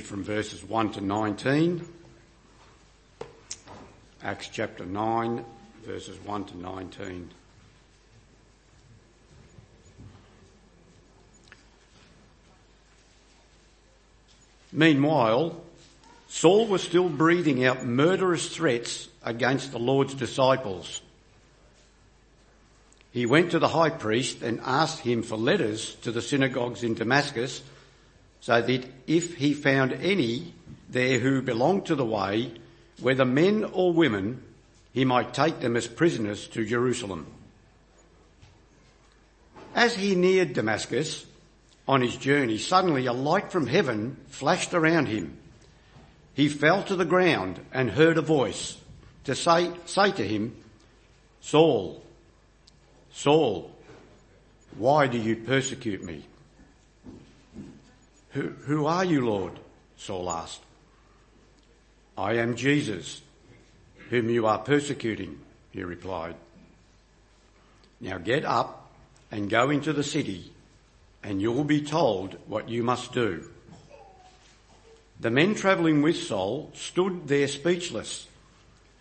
from verses 1 to 19. Acts chapter 9, verses 1 to 19. Meanwhile, Saul was still breathing out murderous threats against the Lord's disciples. He went to the high priest and asked him for letters to the synagogues in Damascus so that if he found any there who belonged to the way, whether men or women, he might take them as prisoners to Jerusalem. As he neared Damascus on his journey, suddenly a light from heaven flashed around him. He fell to the ground and heard a voice to say, say to him, Saul, Saul, why do you persecute me? Who, who are you, Lord? Saul asked. I am Jesus, whom you are persecuting, he replied. Now get up and go into the city, and you will be told what you must do. The men travelling with Saul stood there speechless.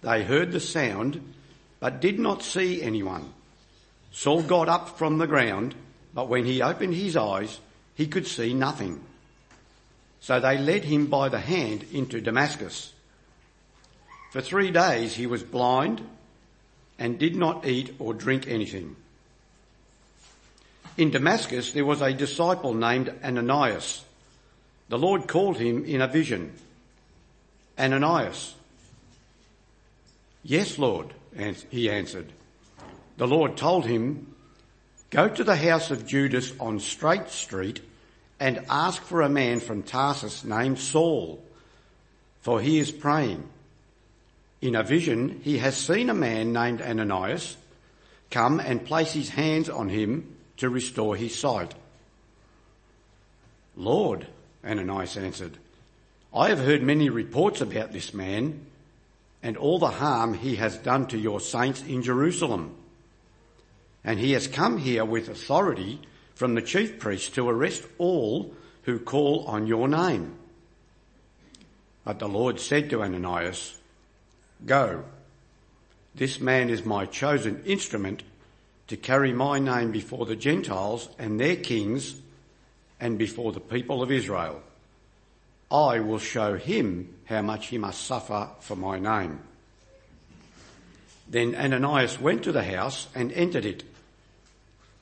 They heard the sound, but did not see anyone. Saul got up from the ground, but when he opened his eyes, he could see nothing. So they led him by the hand into Damascus. For three days he was blind and did not eat or drink anything. In Damascus there was a disciple named Ananias. The Lord called him in a vision. Ananias. Yes, Lord, he answered. The Lord told him, go to the house of Judas on Straight Street and ask for a man from Tarsus named Saul, for he is praying. In a vision, he has seen a man named Ananias come and place his hands on him to restore his sight. Lord, Ananias answered, I have heard many reports about this man and all the harm he has done to your saints in Jerusalem. And he has come here with authority from the chief priests to arrest all who call on your name. But the Lord said to Ananias, Go, this man is my chosen instrument to carry my name before the Gentiles and their kings and before the people of Israel. I will show him how much he must suffer for my name. Then Ananias went to the house and entered it.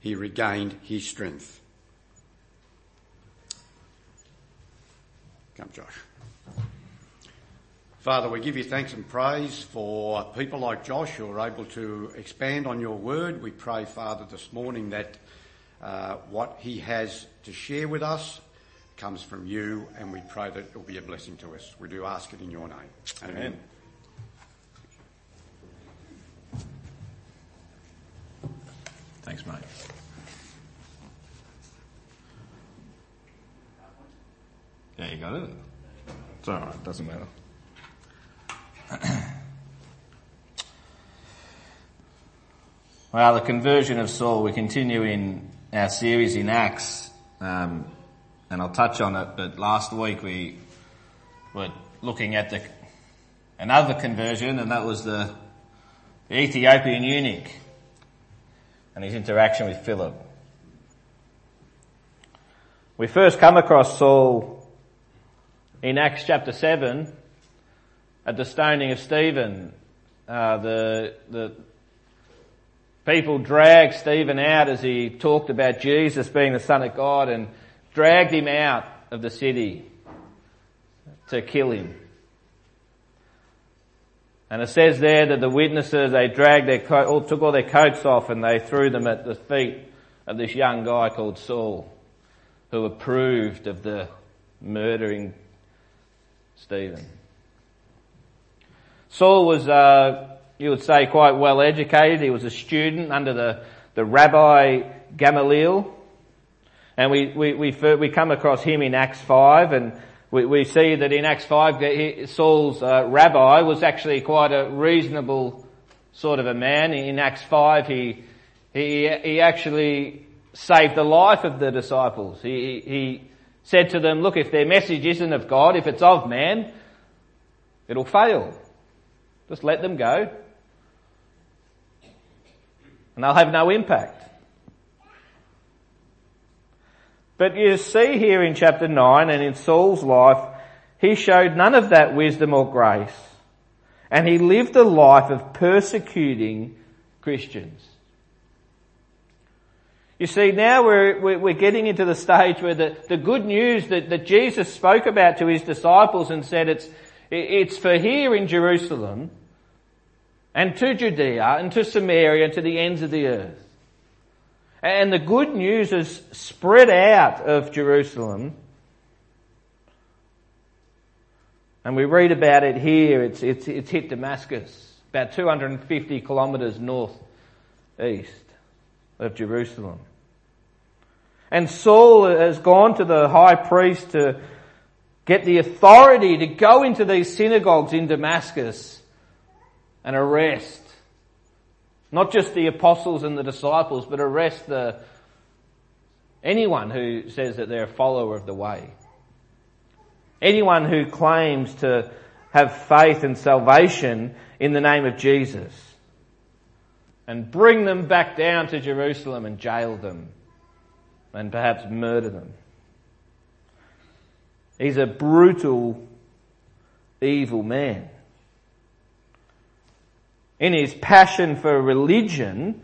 he regained his strength. Come, Josh. Father, we give you thanks and praise for people like Josh who are able to expand on your word. We pray, Father, this morning that uh, what he has to share with us comes from you, and we pray that it will be a blessing to us. We do ask it in your name. Amen. Amen. Thanks, mate. Yeah, you got it. It's all right. Doesn't matter. well, the conversion of Saul. We continue in our series in Acts, um, and I'll touch on it. But last week we were looking at the another conversion, and that was the, the Ethiopian eunuch and his interaction with Philip. We first come across Saul in Acts chapter 7 at the stoning of Stephen. Uh, the, the people dragged Stephen out as he talked about Jesus being the Son of God and dragged him out of the city to kill him. And it says there that the witnesses, they dragged their coat, took all their coats off and they threw them at the feet of this young guy called Saul, who approved of the murdering Stephen. Saul was, uh, you would say, quite well educated. He was a student under the, the Rabbi Gamaliel. And we, we, we, we come across him in Acts 5 and we, we see that in Acts 5 Saul's uh, rabbi was actually quite a reasonable sort of a man. In Acts 5 he, he, he actually saved the life of the disciples. He, he said to them, look, if their message isn't of God, if it's of man, it'll fail. Just let them go. And they'll have no impact. But you see here in chapter 9 and in Saul's life, he showed none of that wisdom or grace. And he lived a life of persecuting Christians. You see, now we're, we're getting into the stage where the, the good news that, that Jesus spoke about to his disciples and said it's, it's for here in Jerusalem and to Judea and to Samaria and to the ends of the earth. And the good news is spread out of Jerusalem. And we read about it here. It's, it's, it's hit Damascus, about 250 kilometres north east of Jerusalem. And Saul has gone to the high priest to get the authority to go into these synagogues in Damascus and arrest not just the apostles and the disciples, but arrest the, anyone who says that they're a follower of the way. Anyone who claims to have faith and salvation in the name of Jesus. And bring them back down to Jerusalem and jail them. And perhaps murder them. He's a brutal, evil man in his passion for religion,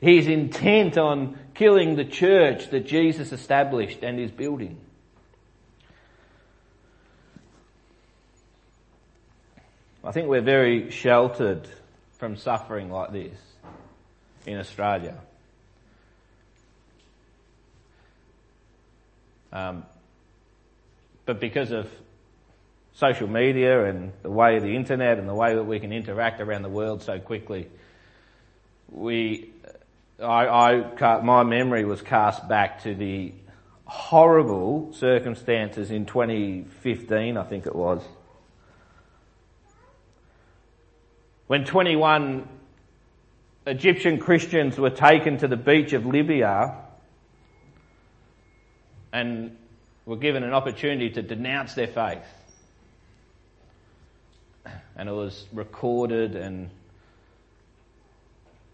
he's intent on killing the church that Jesus established and is building. I think we're very sheltered from suffering like this in Australia. Um, but because of social media and the way of the internet and the way that we can interact around the world so quickly, we, I, I, my memory was cast back to the horrible circumstances in 2015, I think it was, when 21 Egyptian Christians were taken to the beach of Libya and were given an opportunity to denounce their faith and it was recorded and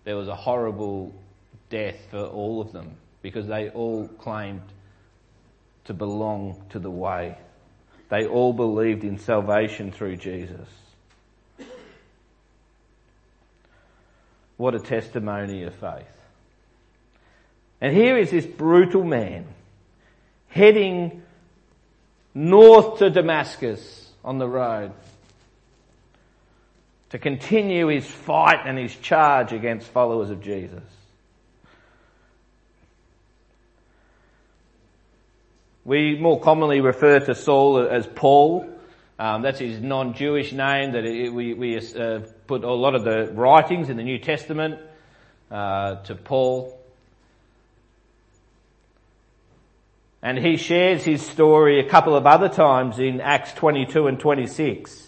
there was a horrible death for all of them because they all claimed to belong to the way. They all believed in salvation through Jesus. What a testimony of faith. And here is this brutal man heading north to Damascus on the road to continue his fight and his charge against followers of Jesus. We more commonly refer to Saul as Paul. Um, that's his non-Jewish name. That it, we, we uh, put a lot of the writings in the New Testament uh, to Paul, and he shares his story a couple of other times in Acts 22 and 26.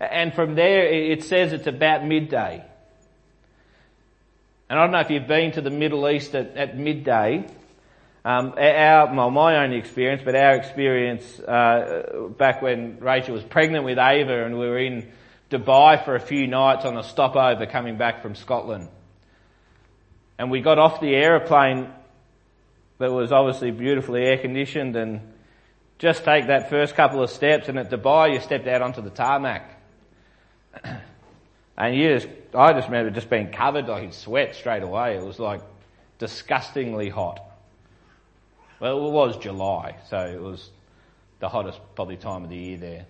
And from there, it says it's about midday. And I don't know if you've been to the Middle East at, at midday. Um, our, well, my own experience, but our experience uh, back when Rachel was pregnant with Ava and we were in Dubai for a few nights on a stopover coming back from Scotland. And we got off the aeroplane that was obviously beautifully air conditioned and just take that first couple of steps and at Dubai you stepped out onto the tarmac. And you just, I just remember just being covered like in sweat straight away. It was like disgustingly hot. Well, it was July, so it was the hottest probably time of the year there.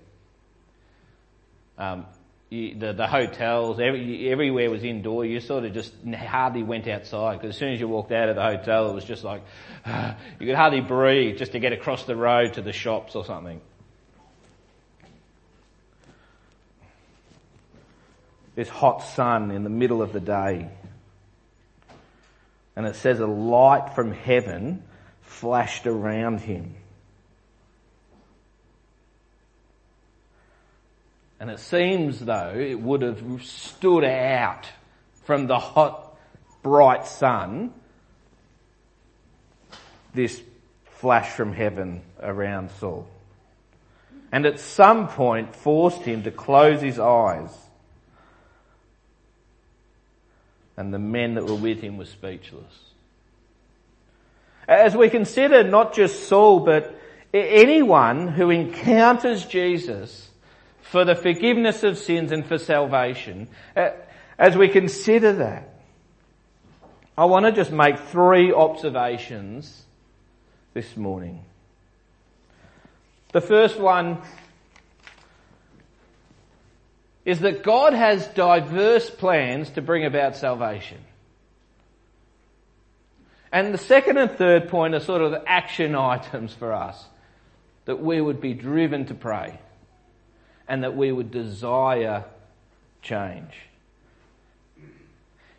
Um, you, the, the hotels, every, everywhere was indoor. You sort of just hardly went outside because as soon as you walked out of the hotel, it was just like you could hardly breathe just to get across the road to the shops or something. This hot sun in the middle of the day. And it says a light from heaven flashed around him. And it seems though it would have stood out from the hot, bright sun, this flash from heaven around Saul. And at some point forced him to close his eyes. And the men that were with him were speechless. As we consider not just Saul, but anyone who encounters Jesus for the forgiveness of sins and for salvation, uh, as we consider that, I want to just make three observations this morning. The first one is that God has diverse plans to bring about salvation. And the second and third point are sort of action items for us. That we would be driven to pray and that we would desire change.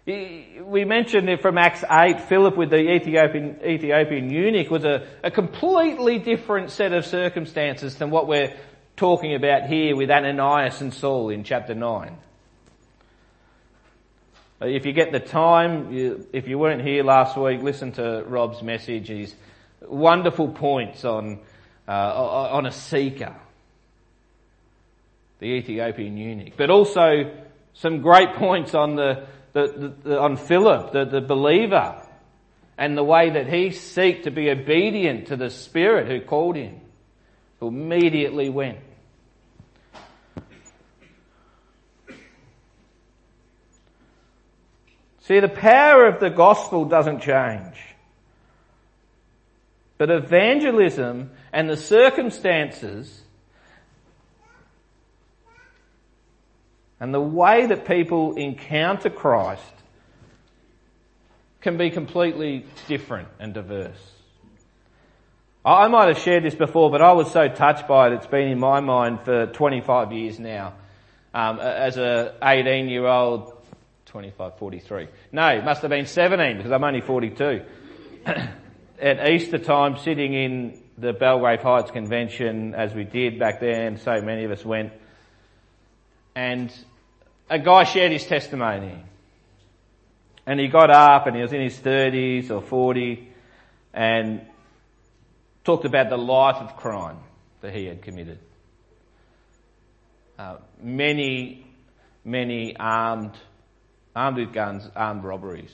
We mentioned it from Acts 8, Philip with the Ethiopian, Ethiopian eunuch was a, a completely different set of circumstances than what we're talking about here with Ananias and Saul in chapter 9. If you get the time, if you weren't here last week, listen to Rob's message. He's wonderful points on, uh, on a seeker the Ethiopian eunuch, but also some great points on the, the, the, on Philip, the, the believer, and the way that he seeked to be obedient to the Spirit who called him, who immediately went. See, the power of the gospel doesn't change. But evangelism and the circumstances And the way that people encounter Christ can be completely different and diverse. I might have shared this before, but I was so touched by it, it's been in my mind for 25 years now. Um, as a 18 year old, 25, 43. No, it must have been 17 because I'm only 42. At Easter time, sitting in the Belgrave Heights Convention, as we did back then, so many of us went, and a guy shared his testimony. And he got up and he was in his 30s or 40 and talked about the life of crime that he had committed. Uh, many, many armed, armed with guns, armed robberies.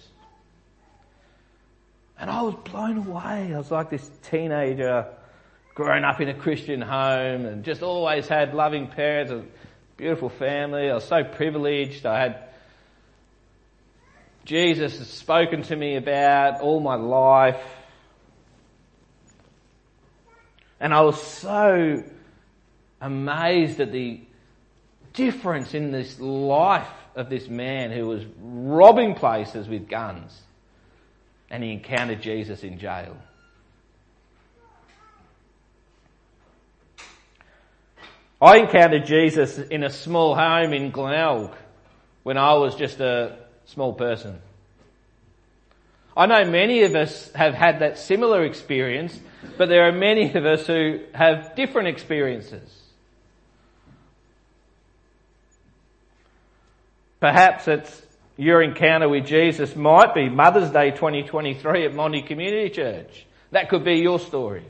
And I was blown away. I was like this teenager growing up in a Christian home and just always had loving parents and beautiful family. I was so privileged. I had Jesus has spoken to me about all my life. And I was so amazed at the difference in this life of this man who was robbing places with guns and he encountered Jesus in jail. I encountered Jesus in a small home in Glenelg when I was just a small person. I know many of us have had that similar experience, but there are many of us who have different experiences. Perhaps it's your encounter with Jesus might be Mother's Day 2023 at Monty Community Church. That could be your story.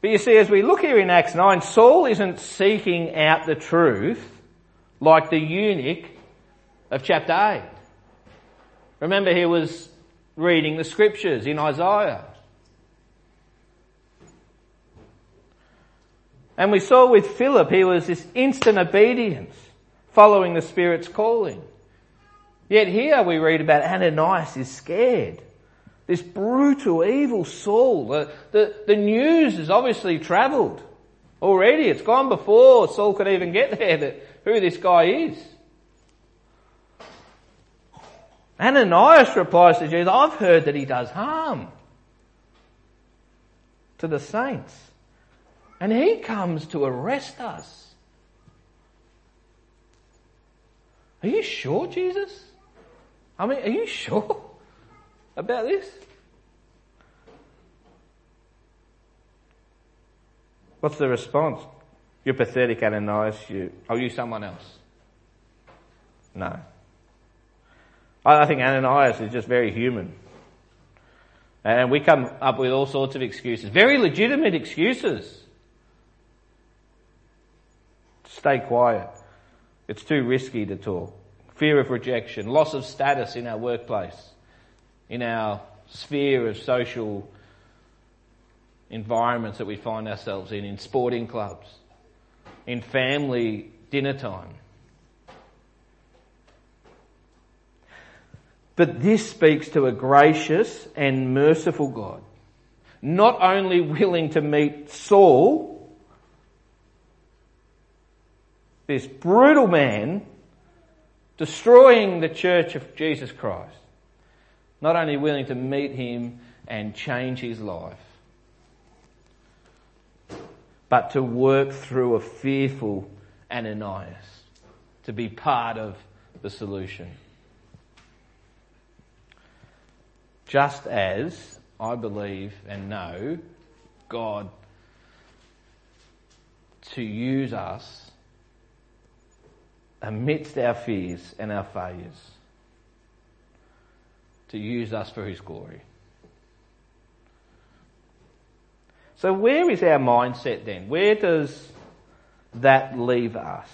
But you see, as we look here in Acts 9, Saul isn't seeking out the truth like the eunuch of chapter 8. Remember, he was reading the scriptures in Isaiah. And we saw with Philip, he was this instant obedience, following the Spirit's calling. Yet here we read about Ananias is scared. This brutal, evil Saul. The, the, the news has obviously travelled already. It's gone before Saul could even get there that who this guy is. Ananias replies to Jesus, I've heard that he does harm to the saints. And he comes to arrest us. Are you sure, Jesus? I mean, are you sure about this? What's the response? You're pathetic, Ananias. You, are you someone else? No. I think Ananias is just very human. And we come up with all sorts of excuses. Very legitimate excuses. Stay quiet. It's too risky to talk. Fear of rejection, loss of status in our workplace, in our sphere of social environments that we find ourselves in, in sporting clubs, in family dinner time. But this speaks to a gracious and merciful God, not only willing to meet Saul, this brutal man, destroying the church of Jesus Christ, not only willing to meet him and change his life, but to work through a fearful Ananias, to be part of the solution. Just as I believe and know God to use us amidst our fears and our failures, to use us for His glory. So where is our mindset then? Where does that leave us?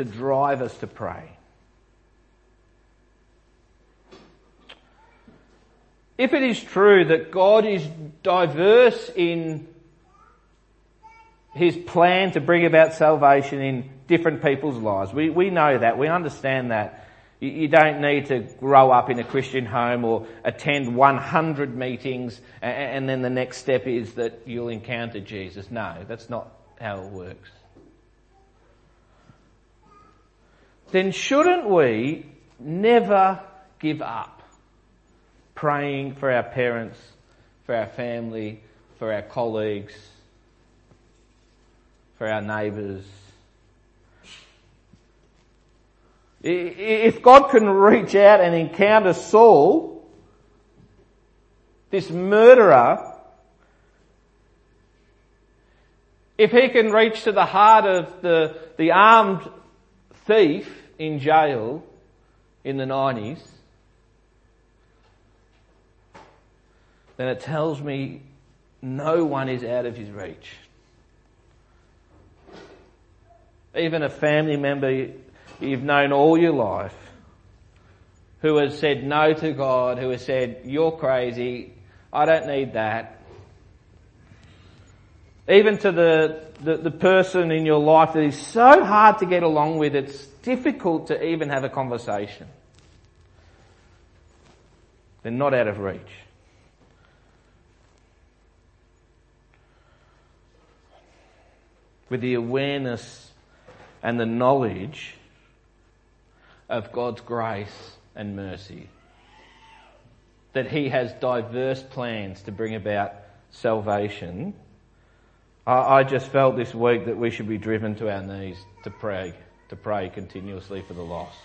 to drive us to pray. If it is true that God is diverse in his plan to bring about salvation in different people's lives, we, we know that, we understand that. You, you don't need to grow up in a Christian home or attend 100 meetings and, and then the next step is that you'll encounter Jesus. No, that's not how it works. then shouldn't we never give up praying for our parents, for our family, for our colleagues, for our neighbours? If God can reach out and encounter Saul, this murderer, if he can reach to the heart of the, the armed thief in jail in the 90s, then it tells me no one is out of his reach. Even a family member you've known all your life who has said no to God, who has said, you're crazy, I don't need that. Even to the, the, the person in your life that is so hard to get along with, it's difficult to even have a conversation. They're not out of reach. With the awareness and the knowledge of God's grace and mercy. That He has diverse plans to bring about salvation. I, just felt this week that we should be driven to our knees to pray to pray continuously for the lost.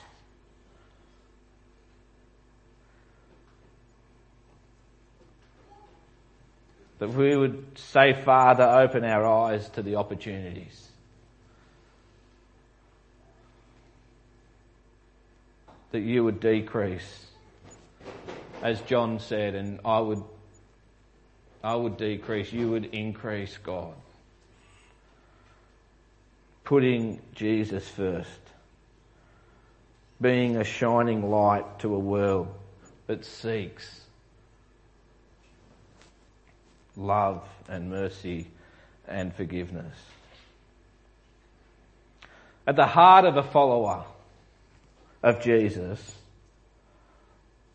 That we would say, Father, open our eyes to the opportunities. That you would decrease, as John said, and I would, I would decrease, you would increase, God. Putting Jesus first, being a shining light to a world that seeks love and mercy and forgiveness. At the heart of a follower of Jesus,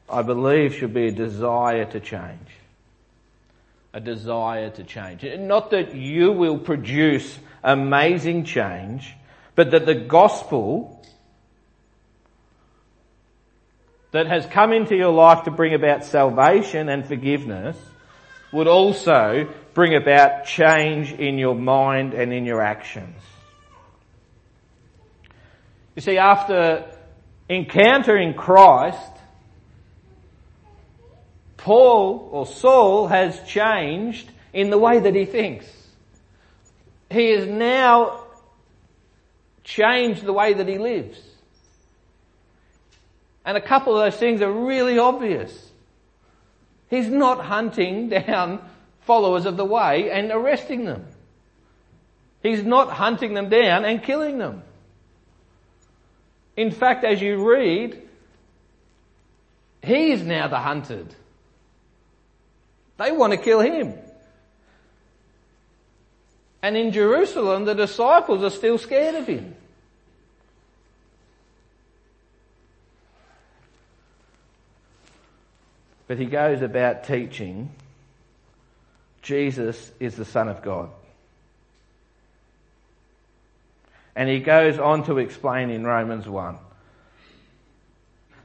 I believe should be a desire to change. A desire to change. Not that you will produce amazing change, but that the gospel that has come into your life to bring about salvation and forgiveness would also bring about change in your mind and in your actions. You see, after encountering Christ, Paul or Saul has changed in the way that he thinks. He has now changed the way that he lives. And a couple of those things are really obvious. He's not hunting down followers of the way and arresting them. He's not hunting them down and killing them. In fact, as you read, he is now the hunted. They want to kill him. And in Jerusalem, the disciples are still scared of him. But he goes about teaching Jesus is the Son of God. And he goes on to explain in Romans 1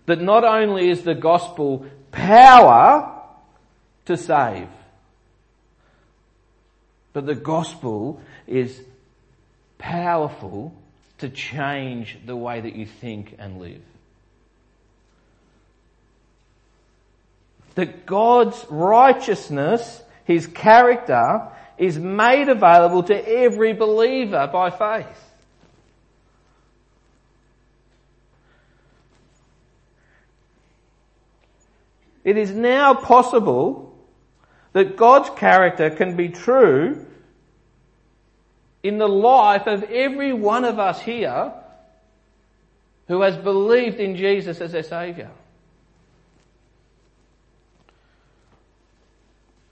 that not only is the gospel power to save, but the gospel is powerful to change the way that you think and live. That God's righteousness, His character, is made available to every believer by faith. It is now possible that God's character can be true in the life of every one of us here who has believed in Jesus as their Saviour.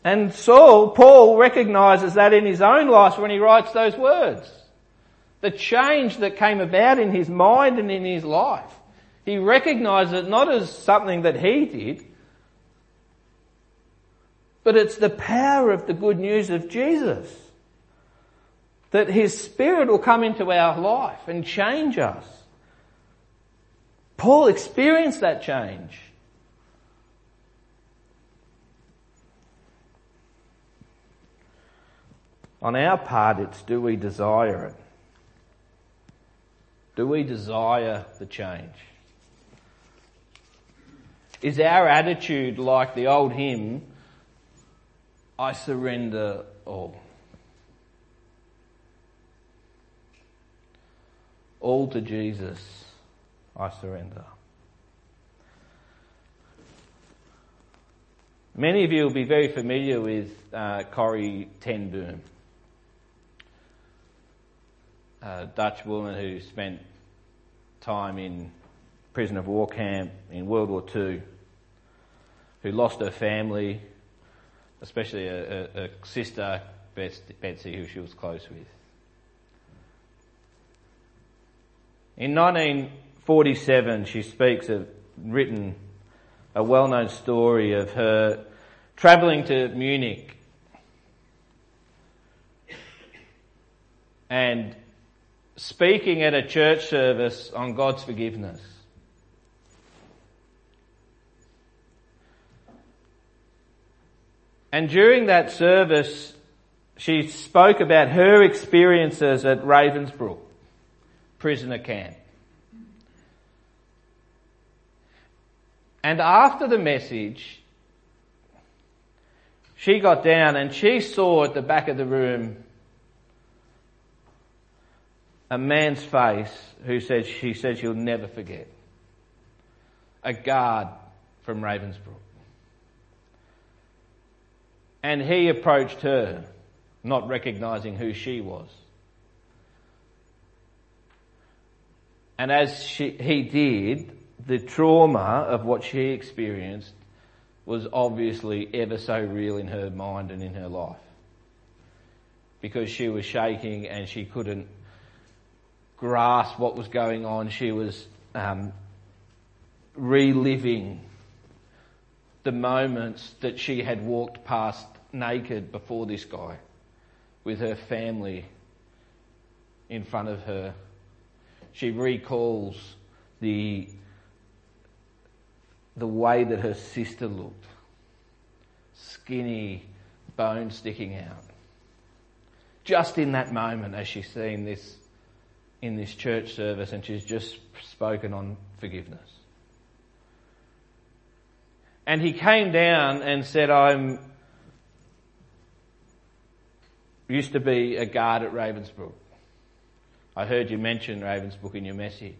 And Saul, Paul recognizes that in his own life when he writes those words. The change that came about in his mind and in his life. He recognizes it not as something that he did, but it's the power of the good news of Jesus. That His Spirit will come into our life and change us. Paul experienced that change. On our part, it's do we desire it? Do we desire the change? Is our attitude like the old hymn, I surrender all. All to Jesus, I surrender. Many of you will be very familiar with uh, Corrie ten Boom, a Dutch woman who spent time in prison of war camp in World War II, who lost her family especially a, a, a sister, Betsy, who she was close with. In 1947, she speaks of written a well-known story of her travelling to Munich and speaking at a church service on God's forgiveness. And during that service, she spoke about her experiences at Ravensbrück prisoner camp. And after the message, she got down and she saw at the back of the room a man's face who said she said she'll never forget. A guard from Ravensbrück. And he approached her, not recognizing who she was. And as she, he did, the trauma of what she experienced was obviously ever so real in her mind and in her life. Because she was shaking and she couldn't grasp what was going on. She was um, reliving the moments that she had walked past naked before this guy with her family in front of her. She recalls the, the way that her sister looked. Skinny, bone sticking out. just in that moment as she's seen this in this church service and she's just spoken on forgiveness. And he came down and said, I'm used to be a guard at Ravensbrück. I heard you mention Ravensbrück in your message.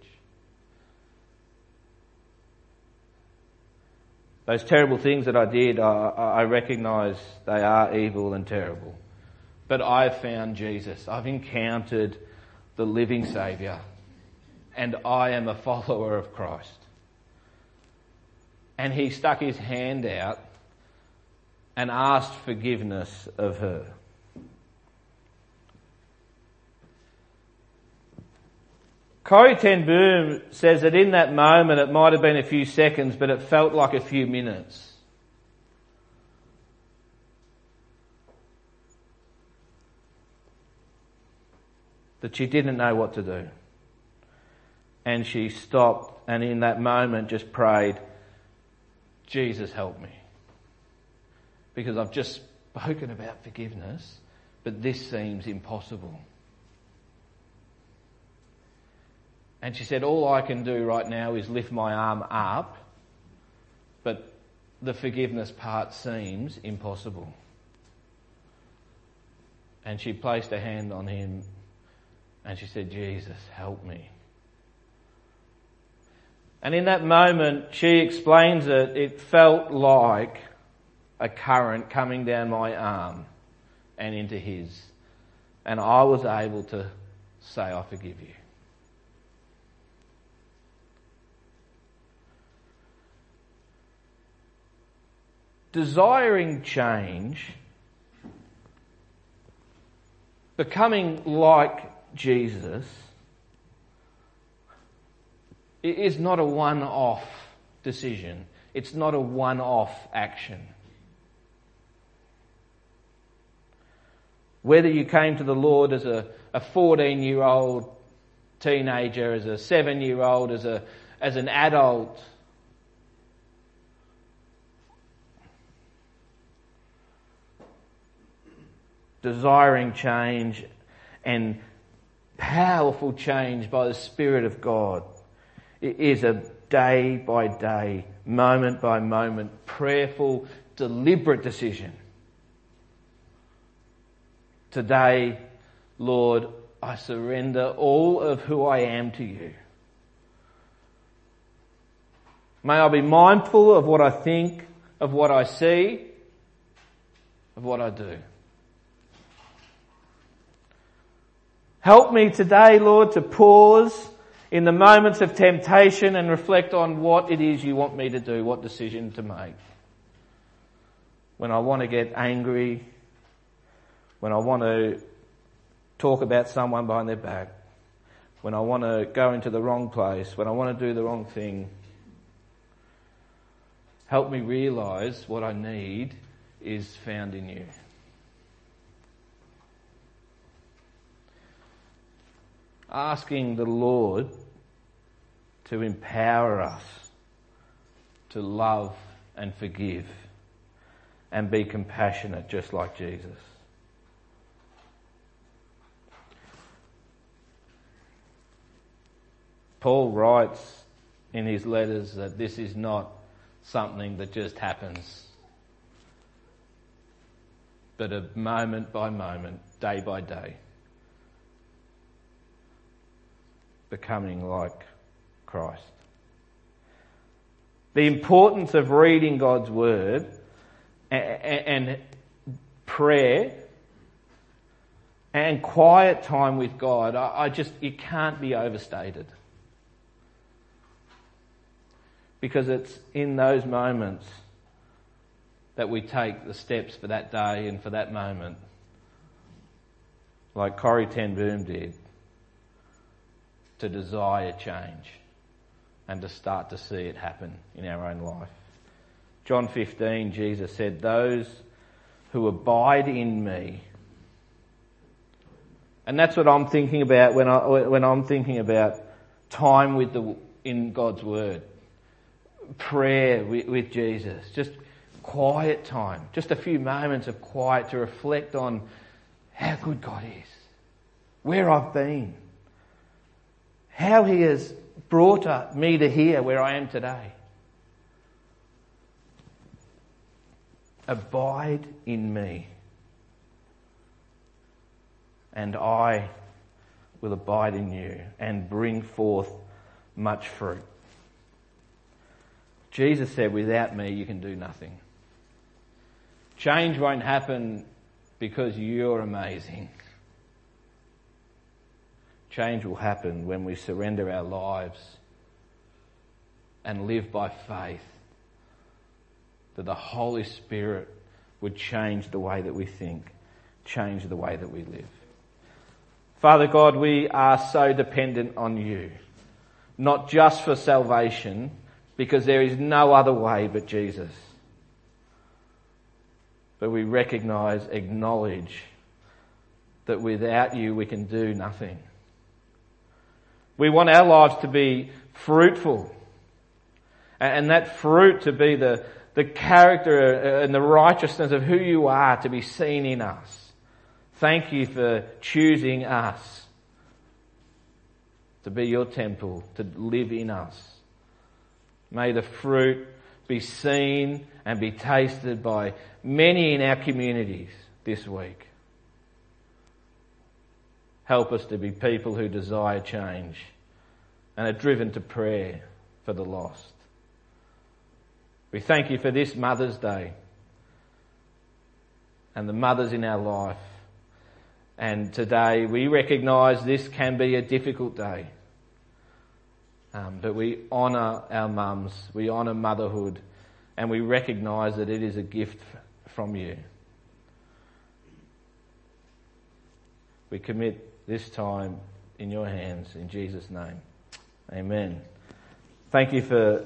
Those terrible things that I did, I, I recognise they are evil and terrible. But I've found Jesus. I've encountered the living Saviour. And I am a follower of Christ. And he stuck his hand out and asked forgiveness of her. Corrie ten Boom says that in that moment it might have been a few seconds, but it felt like a few minutes. That she didn't know what to do. And she stopped and in that moment just prayed, Jesus help me. Because I've just spoken about forgiveness, but this seems impossible. And she said, All I can do right now is lift my arm up, but the forgiveness part seems impossible. And she placed a hand on him and she said, Jesus, help me. And in that moment, she explains it, it felt like a current coming down my arm and into his. And I was able to say, I forgive you. desiring change, becoming like Jesus, it is not a one off decision. It's not a one off action. Whether you came to the Lord as a, a 14 year old teenager, as a seven year old, as, a, as an adult, desiring change and powerful change by the Spirit of God. It is a day by day, moment by moment, prayerful, deliberate decision. Today, Lord, I surrender all of who I am to you. May I be mindful of what I think, of what I see, of what I do. Help me today, Lord, to pause in the moments of temptation and reflect on what it is you want me to do, what decision to make. When I want to get angry, when I want to talk about someone behind their back, when I want to go into the wrong place, when I want to do the wrong thing. Help me realize what I need is found in you. Asking the Lord to empower us to love and forgive and be compassionate just like Jesus. Paul writes in his letters that this is not something that just happens, but a moment by moment, day by day. Becoming like Christ. The importance of reading God's Word and prayer and quiet time with God, I just, it can't be overstated. Because it's in those moments that we take the steps for that day and for that moment. Like Corrie ten Boom did to desire change and to start to see it happen in our own life. John 15, Jesus said, Those who abide in me. And that's what I'm thinking about when, I, when I'm thinking about time with the, in God's Word. Prayer with, with Jesus. Just quiet time. Just a few moments of quiet to reflect on how good God is, where I've been, how He has brought me to here where I am today. Abide in me, and I will abide in you and bring forth much fruit. Jesus said, without me you can do nothing. Change won't happen because you're amazing. Change will happen when we surrender our lives and live by faith that the Holy Spirit would change the way that we think, change the way that we live. Father God, we are so dependent on you, not just for salvation, because there is no other way but Jesus. But we recognize, acknowledge that without you we can do nothing. We want our lives to be fruitful. And that fruit to be the, the character uh, and the righteousness of who you are to be seen in us. Thank you for choosing us to be your temple, to live in us. May the fruit be seen and be tasted by many in our communities this week. Help us to be people who desire change and are driven to prayer for the lost. We thank you for this Mother's Day and the mothers in our life. And today we recognise this can be a difficult day. Um, but we honour our mums, we honour motherhood, and we recognise that it is a gift from you. We commit this time in your hands in Jesus' name. Amen. Thank you for